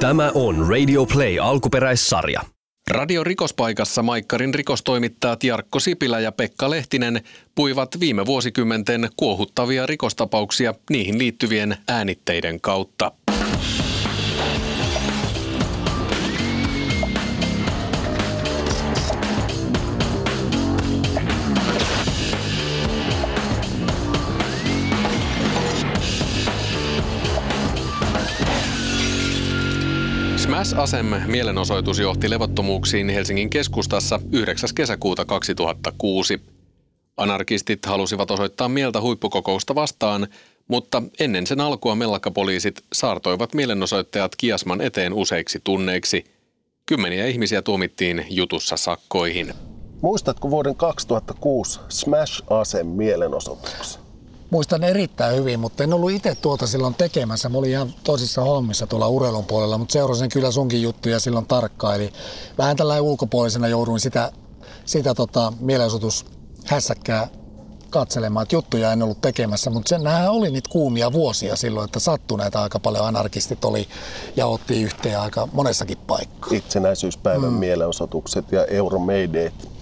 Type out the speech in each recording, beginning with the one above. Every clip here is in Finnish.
Tämä on Radio Play alkuperäissarja. Radio Rikospaikassa Maikkarin rikostoimittajat Jarkko Sipilä ja Pekka Lehtinen puivat viime vuosikymmenten kuohuttavia rikostapauksia niihin liittyvien äänitteiden kautta. Smash Asem mielenosoitus johti levottomuuksiin Helsingin keskustassa 9. kesäkuuta 2006. Anarkistit halusivat osoittaa mieltä huippukokousta vastaan, mutta ennen sen alkua mellakkapoliisit saartoivat mielenosoittajat Kiasman eteen useiksi tunneiksi. Kymmeniä ihmisiä tuomittiin jutussa sakkoihin. Muistatko vuoden 2006 Smash Asem mielenosoituksen? Muistan erittäin hyvin, mutta en ollut itse tuota silloin tekemässä. Mä olin ihan tosissa hommissa tuolla urheilun puolella, mutta seurasin kyllä sunkin juttuja silloin tarkkaan. Eli vähän tällainen ulkopuolisena jouduin sitä, sitä tota, mielenosoitushässäkkää katselemaan, että juttuja en ollut tekemässä, mutta sen, nämähän oli niitä kuumia vuosia silloin, että sattui näitä aika paljon anarkistit oli ja otti yhteen aika monessakin paikkaa. Itsenäisyyspäivän mm. mielenosoitukset ja Euromadeet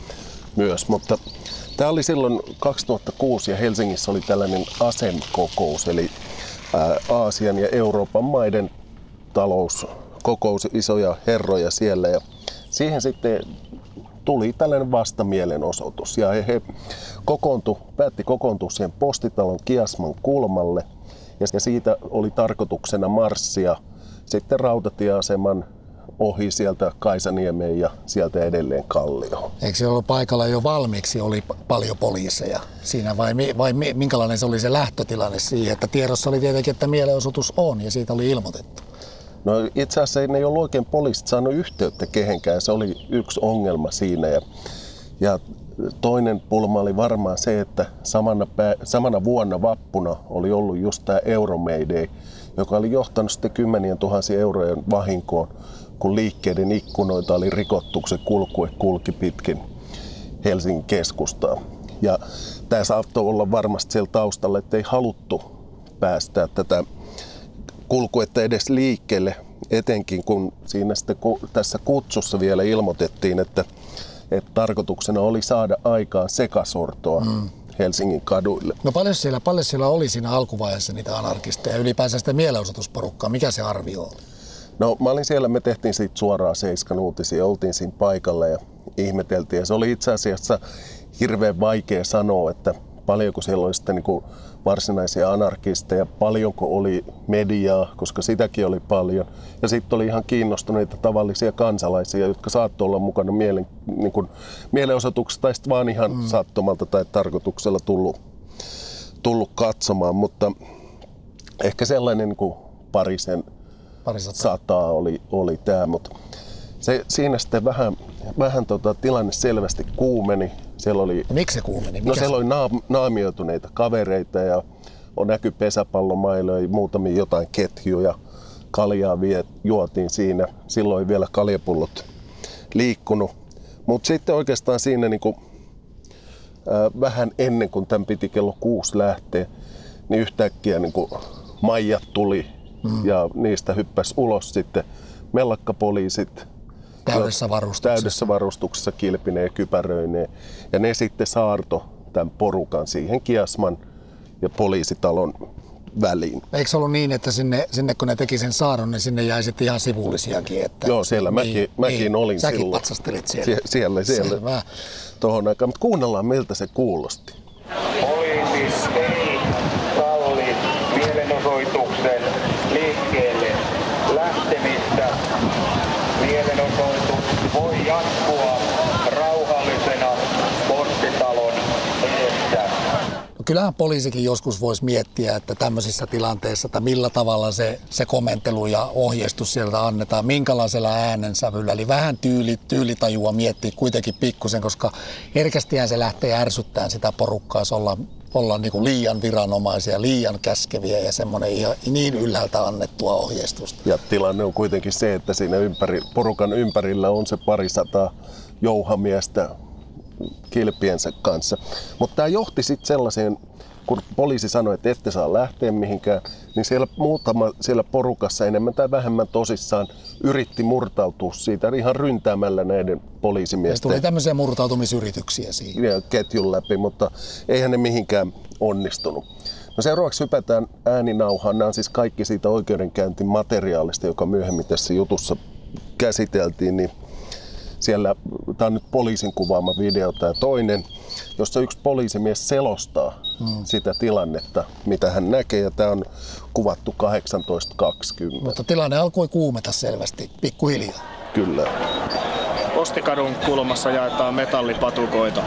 myös, mutta Tämä oli silloin 2006 ja Helsingissä oli tällainen ASEM-kokous, eli Aasian ja Euroopan maiden talouskokous, isoja herroja siellä. Ja siihen sitten tuli tällainen vastamielenosoitus ja he kokoontu, päätti kokoontua siihen postitalon Kiasman kulmalle ja siitä oli tarkoituksena marssia sitten rautatieaseman ohi sieltä Kaisaniemeen ja sieltä edelleen Kallio. Eikö se ollut paikalla jo valmiiksi, oli paljon poliiseja siinä vai, vai minkälainen se oli se lähtötilanne siihen, että tiedossa oli tietenkin, että mielenosoitus on ja siitä oli ilmoitettu? No itse asiassa ei ne ollut oikein poliisit saanut yhteyttä kehenkään, se oli yksi ongelma siinä ja, ja toinen pulma oli varmaan se, että samana, samana vuonna vappuna oli ollut just tämä Euromayday, joka oli johtanut sitten kymmenien tuhansien eurojen vahinkoon kun liikkeiden ikkunoita oli rikottu, se kulkue kulki pitkin Helsingin keskustaa. Ja tämä saattoi olla varmasti siellä taustalla, että ei haluttu päästää tätä kulkuetta edes liikkeelle, etenkin kun siinä sitten tässä kutsussa vielä ilmoitettiin, että, että tarkoituksena oli saada aikaan sekasortoa mm. Helsingin kaduille. No paljon siellä, paljon siellä oli siinä alkuvaiheessa niitä anarkisteja, ylipäänsä sitä mielenosoitusporukkaa. Mikä se arvio oli? No mä olin siellä, me tehtiin siitä suoraan Seiskan uutisia, oltiin siinä paikalla ja ihmeteltiin. Ja se oli itse asiassa hirveän vaikea sanoa, että paljonko siellä oli sitten niin varsinaisia anarkisteja, paljonko oli mediaa, koska sitäkin oli paljon. Ja sitten oli ihan kiinnostuneita tavallisia kansalaisia, jotka saattoi olla mukana mielen, niin kuin, mielenosoituksessa tai sitten vaan ihan mm. sattumalta tai tarkoituksella tullut, tullut katsomaan. Mutta ehkä sellainen niin kuin parisen Parisataa. sataa oli, oli tämä, mutta se, siinä sitten vähän, vähän tota, tilanne selvästi kuumeni. Siellä oli, miksi se kuumeni? Mikä no siellä se? oli naam, naamioituneita kavereita ja on näky pesäpallomailoja ja muutamia jotain ketjuja. Kaljaa vie, juotiin siinä. Silloin vielä kaljapullot liikkunut. Mutta sitten oikeastaan siinä niinku, äh, vähän ennen kuin tämän piti kello kuusi lähteä, niin yhtäkkiä niinku, Maijat tuli mm. ja niistä hyppäsi ulos sitten mellakkapoliisit. Täydessä varustuksessa. Täydessä varustuksessa kilpineen ja kypäröineen. Ja ne sitten saarto tämän porukan siihen Kiasman ja poliisitalon väliin. Eikö se ollut niin, että sinne, sinne kun ne teki sen saaron, niin sinne jäi sitten ihan sivullisiakin? Että, Joo, siellä niin, mäkin, mäkin niin, olin säkin silloin. patsastelit siellä. Sie- siellä, siellä. Selvä. Tuohon aikaan, mutta kuunnellaan miltä se kuulosti ei salli mielenosoituksen liikkeelle lähtemistä. Mielenosoitus voi jatkua rauhallisena postitalon edessä. No kyllähän poliisikin joskus voisi miettiä, että tämmöisissä tilanteissa, että millä tavalla se, se komentelu ja ohjeistus sieltä annetaan, minkälaisella äänensävyllä. Eli vähän tyyli, tyylitajua miettiä kuitenkin pikkusen, koska herkästihän se lähtee ärsyttämään sitä porukkaa, jos ollaan olla niin kuin liian viranomaisia, liian käskeviä ja semmoinen ihan niin ylhäältä annettua ohjeistusta. Ja tilanne on kuitenkin se, että siinä ympäri, porukan ympärillä on se parisata jouhamiestä kilpiensä kanssa. Mutta tämä johti sitten sellaiseen kun poliisi sanoi, että ette saa lähteä mihinkään, niin siellä muutama siellä porukassa enemmän tai vähemmän tosissaan yritti murtautua siitä ihan ryntäämällä näiden poliisimiesten. Tuli tämmöisiä murtautumisyrityksiä siihen. Ketjun läpi, mutta eihän ne mihinkään onnistunut. No seuraavaksi hypätään ääninauhaan. Nämä on siis kaikki siitä oikeudenkäyntimateriaalista, joka myöhemmin tässä jutussa käsiteltiin. Niin siellä, tämä on nyt poliisin kuvaama video tämä toinen, jossa yksi poliisimies selostaa mm. sitä tilannetta, mitä hän näkee, ja tämä on kuvattu 18.20. Mutta tilanne alkoi kuumeta selvästi, pikkuhiljaa. Kyllä. Postikadun kulmassa jaetaan metallipatukoita.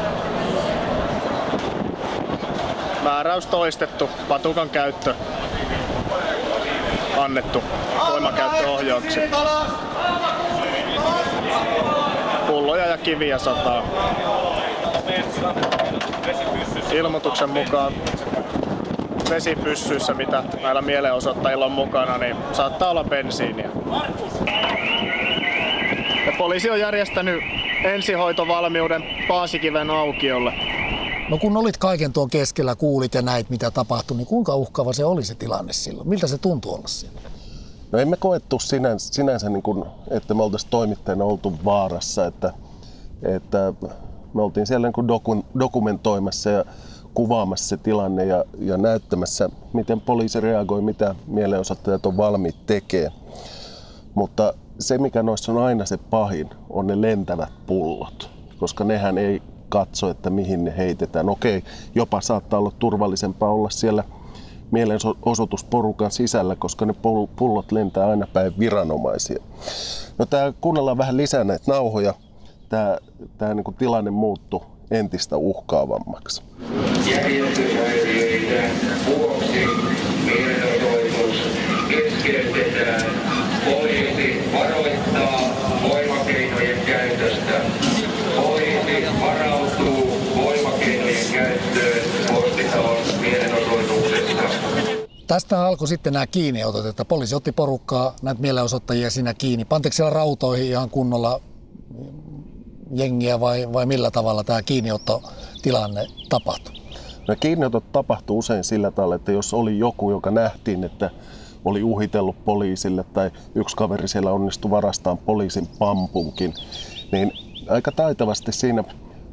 Määräys toistettu, patukan käyttö annettu voimakäyttöohjauksi. Pulloja ja kiviä sataa. Ilmoituksen mukaan vesipyssyissä, mitä näillä mielenosoittajilla on mukana, niin saattaa olla bensiiniä. Ja poliisi on järjestänyt ensihoitovalmiuden Paasikiven aukiolle. No kun olit kaiken tuon keskellä, kuulit ja näit mitä tapahtui, niin kuinka uhkaava se oli se tilanne silloin? Miltä se tuntui olla siellä? No emme koettu sinänsä, sinänsä niin kuin, että me oltaisiin toimittajana oltu vaarassa, että, että me oltiin siellä niin kuin doku, dokumentoimassa ja kuvaamassa se tilanne ja, ja näyttämässä, miten poliisi reagoi, mitä mielenosoittajat on valmiit tekemään. Mutta se, mikä noissa on aina se pahin, on ne lentävät pullot, koska nehän ei katso, että mihin ne heitetään. Okei, jopa saattaa olla turvallisempaa olla siellä mielenosoitusporukan sisällä, koska ne pullot lentää aina päin viranomaisia. No tää, kuunnellaan vähän lisää näitä nauhoja. Tämä, tämä niin tilanne muuttui entistä uhkaavammaksi. Järjestyshäiriöiden vuoksi mielenosoitus keskeytetään. Poliisi varoittaa Tästä alkoi sitten nämä kiinniotot, että poliisi otti porukkaa, näitä mielenosoittajia siinä kiinni. Panteeko siellä rautoihin ihan kunnolla jengiä vai, vai millä tavalla tämä kiinniottotilanne tapahtui? No kiinniotot tapahtuu usein sillä tavalla, että jos oli joku, joka nähtiin, että oli uhitellut poliisille tai yksi kaveri siellä onnistui varastamaan poliisin pampunkin, niin aika taitavasti siinä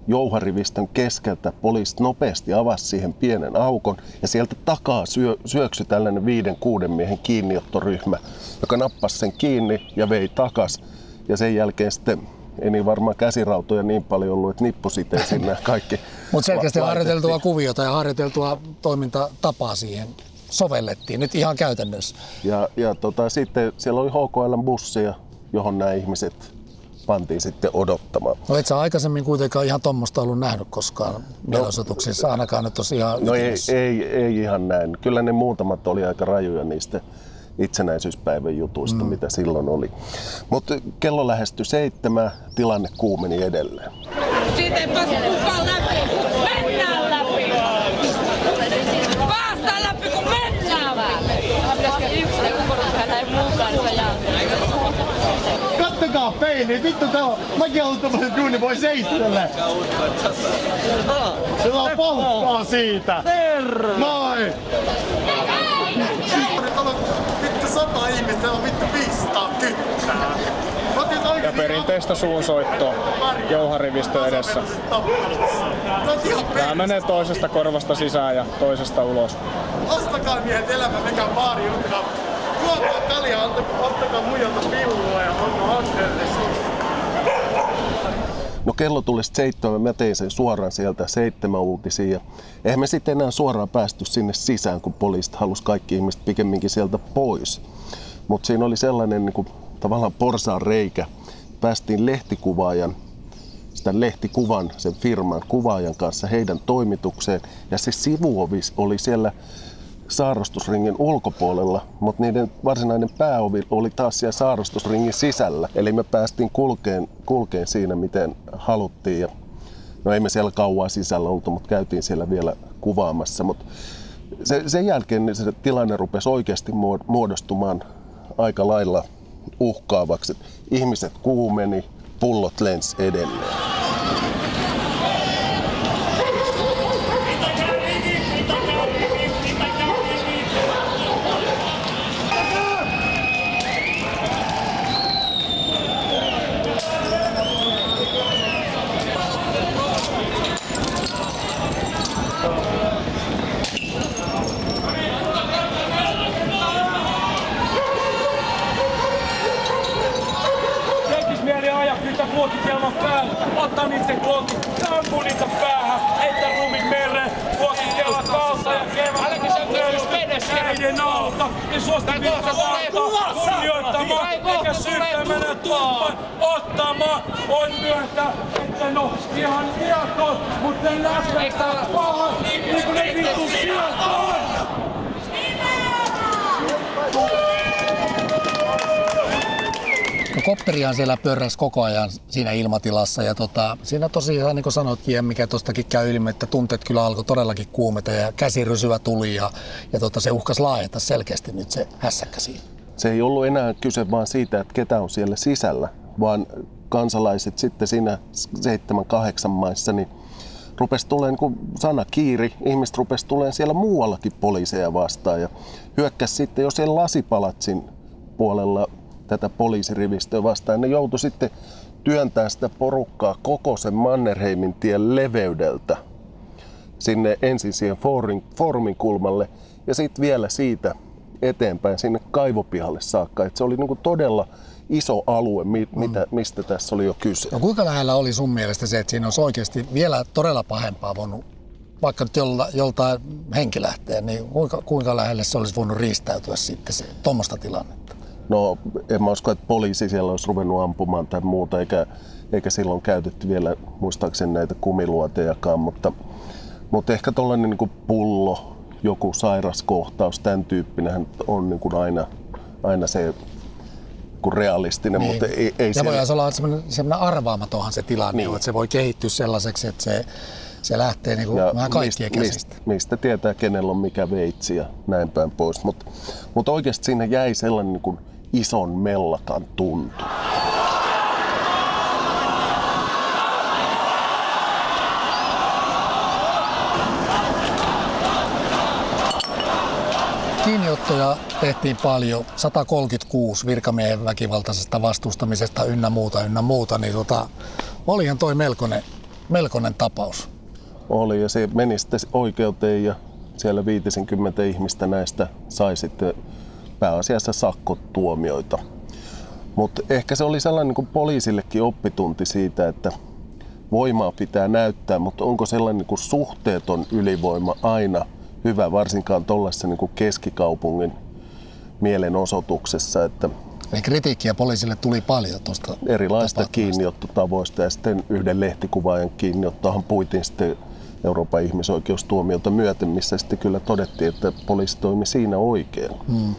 jouharivistön keskeltä poliisit nopeasti avasi siihen pienen aukon ja sieltä takaa syö, syöksy tällainen viiden kuuden miehen kiinniottoryhmä, joka nappasi sen kiinni ja vei takas. Ja sen jälkeen sitten ei niin varmaan käsirautoja niin paljon ollut, että nippusiteet sinne kaikki. Mutta selkeästi harjoiteltua kuviota ja harjoiteltua toimintatapaa siihen sovellettiin nyt ihan käytännössä. Ja, ja tota, sitten siellä oli HKL-bussia, johon nämä ihmiset pantiin sitten odottamaan. No et sä aikaisemmin kuitenkaan ihan tuommoista ollut nähnyt koskaan mielenosoituksissa, ainakaan nyt tosiaan No ei, ei, ei, ihan näin. Kyllä ne muutamat oli aika rajuja niistä itsenäisyyspäivän jutuista, mm. mitä silloin oli. Mutta kello lähestyi seitsemän, tilanne kuumeni edelleen. Siitä ei pääse kukaan läpi. Mennään läpi. Päästään läpi, kun mennään läpi. Yksi ukkoruus näin mukaan, Kattokaa peiliin, vittu tää on. Mäkin haluan tommosen duuni, voi seistellä. Sillä on palkkaa siitä. Terve! Moi! Vittu sata ihmistä, täällä on vittu 500 kyttää. Ja perinteistä suunsoittoa jouharivistö edessä. Tämä menee toisesta korvasta sisään ja toisesta ulos. Ostakaa miehet elämä, mikä on baari juttukaa. Ottakaa muijalta ja. No kello tuli seitsemän, mä tein sen suoraan sieltä seitsemän uutisia. Ja eihän me sitten enää suoraan päästy sinne sisään, kun poliisit halusi kaikki ihmiset pikemminkin sieltä pois. Mutta siinä oli sellainen niin kuin, tavallaan porsaan reikä. Päästiin lehtikuvaajan, sitä lehtikuvan, sen firman kuvaajan kanssa heidän toimitukseen. Ja se sivuovi oli siellä saarostusringin ulkopuolella, mutta niiden varsinainen pääovi oli taas siellä saarostusringin sisällä. Eli me päästiin kulkeen, kulkeen siinä, miten haluttiin. Ja no ei me siellä kauan sisällä oltu, mutta käytiin siellä vielä kuvaamassa. Mutta se, sen jälkeen niin se tilanne rupesi oikeasti muodostumaan aika lailla uhkaavaksi. Ihmiset kuumeni, pullot lens edelleen. Kuokitelman päällä, ottaa niiden glokit, ampuu niitä päähän, heittää ruumin mereen, kuokitelman kautta ja kevään. Äiden alta, niin suostu pilkka valtaa, kunnioittamaan, eikä syyttämänä tuomaan, ottamaan, on myöntää, että no ihan viaton, mutta ne läsnä pahat, niin kuin ne vittu sieltä on. No kopterihan siellä pyöräsi koko ajan siinä ilmatilassa ja tota, siinä tosiaan niin kuin sanoitkin, mikä tuostakin käy ilmi, että tunteet kyllä alkoi todellakin kuumeta ja käsirysyvä tuli ja, ja tota, se uhkas laajeta selkeästi nyt se hässäkkä siinä. Se ei ollut enää kyse vaan siitä, että ketä on siellä sisällä, vaan kansalaiset sitten siinä 7-8 maissa, niin rupesi tulee niin sana kiiri, ihmiset rupesi tulee siellä muuallakin poliiseja vastaan ja hyökkäsi sitten jo siellä lasipalatsin puolella tätä poliisirivistöä vastaan. Ne joutui sitten työntää sitä porukkaa koko sen Mannerheimin tien leveydeltä sinne ensin siihen foorumin, foorumin kulmalle ja sitten vielä siitä eteenpäin sinne kaivopihalle saakka. Et se oli niinku todella iso alue, mi, mm. mitä, mistä tässä oli jo kyse. No kuinka lähellä oli sun mielestä se, että siinä olisi oikeasti vielä todella pahempaa voinut, vaikka nyt jolta, joltain henki lähtee, niin kuinka, kuinka lähelle se olisi voinut riistäytyä sitten se, tuommoista tilannetta? No en mä usko, että poliisi siellä olisi ruvennut ampumaan tai muuta, eikä, eikä silloin käytetty vielä muistaakseni näitä kumiluotejakaan, mutta, mutta ehkä tuollainen niin pullo, joku sairaskohtaus, tämän tyyppinen on niin kuin aina, aina se kuin realistinen, niin. mutta ei, ei ja siellä... voi olla sellainen, sellainen arvaamatonhan se tilanne, niin. että se voi kehittyä sellaiseksi, että se, se lähtee niin kuin vähän kaikkien mist, käsistä. Mistä, mistä tietää, kenellä on mikä veitsi ja näin päin pois. Mutta mut oikeasti siinä jäi sellainen niin kuin ison mellakan tuntu. Kiinniottoja tehtiin paljon, 136 virkamiehen väkivaltaisesta vastustamisesta ynnä muuta, ynnä muuta, niin tota, olihan toi melkoinen, melkoinen tapaus. Oli ja se meni sitten oikeuteen ja siellä 50 ihmistä näistä sai sitten pääasiassa sakkotuomioita. Mutta ehkä se oli sellainen niin kuin poliisillekin oppitunti siitä, että voimaa pitää näyttää, mutta onko sellainen niin kuin suhteeton ylivoima aina hyvä, varsinkaan tuollaisessa niin keskikaupungin mielenosoituksessa. Että Eli kritiikkiä poliisille tuli paljon tuosta Erilaista kiinniottotavoista ja sitten yhden lehtikuvaajan kiinniottohan puitiin sitten Euroopan ihmisoikeustuomiota myöten, missä sitten kyllä todettiin, että poliisi toimi siinä oikein. Hmm.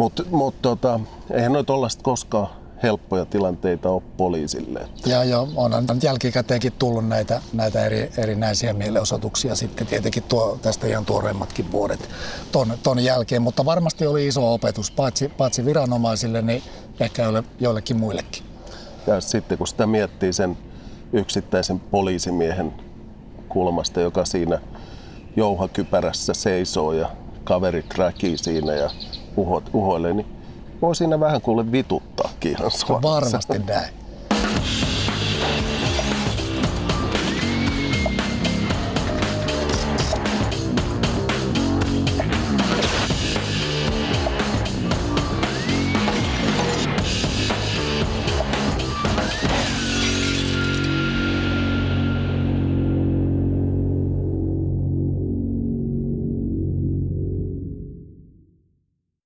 Mutta mut, tota, eihän noita tollaista koskaan helppoja tilanteita ole poliisille. Ja joo, onhan jälkikäteenkin tullut näitä, näitä eri, erinäisiä mielenosoituksia sitten tietenkin tuo, tästä ihan tuoreimmatkin vuodet ton, ton jälkeen, mutta varmasti oli iso opetus, paitsi, paitsi viranomaisille, niin ehkä joille, joillekin muillekin. Ja sitten kun sitä miettii sen yksittäisen poliisimiehen kulmasta, joka siinä jouhakypärässä seisoo ja kaverit räkii siinä ja uhoilee, niin voi siinä vähän kuule vituttaakin ihan Varmasti näin.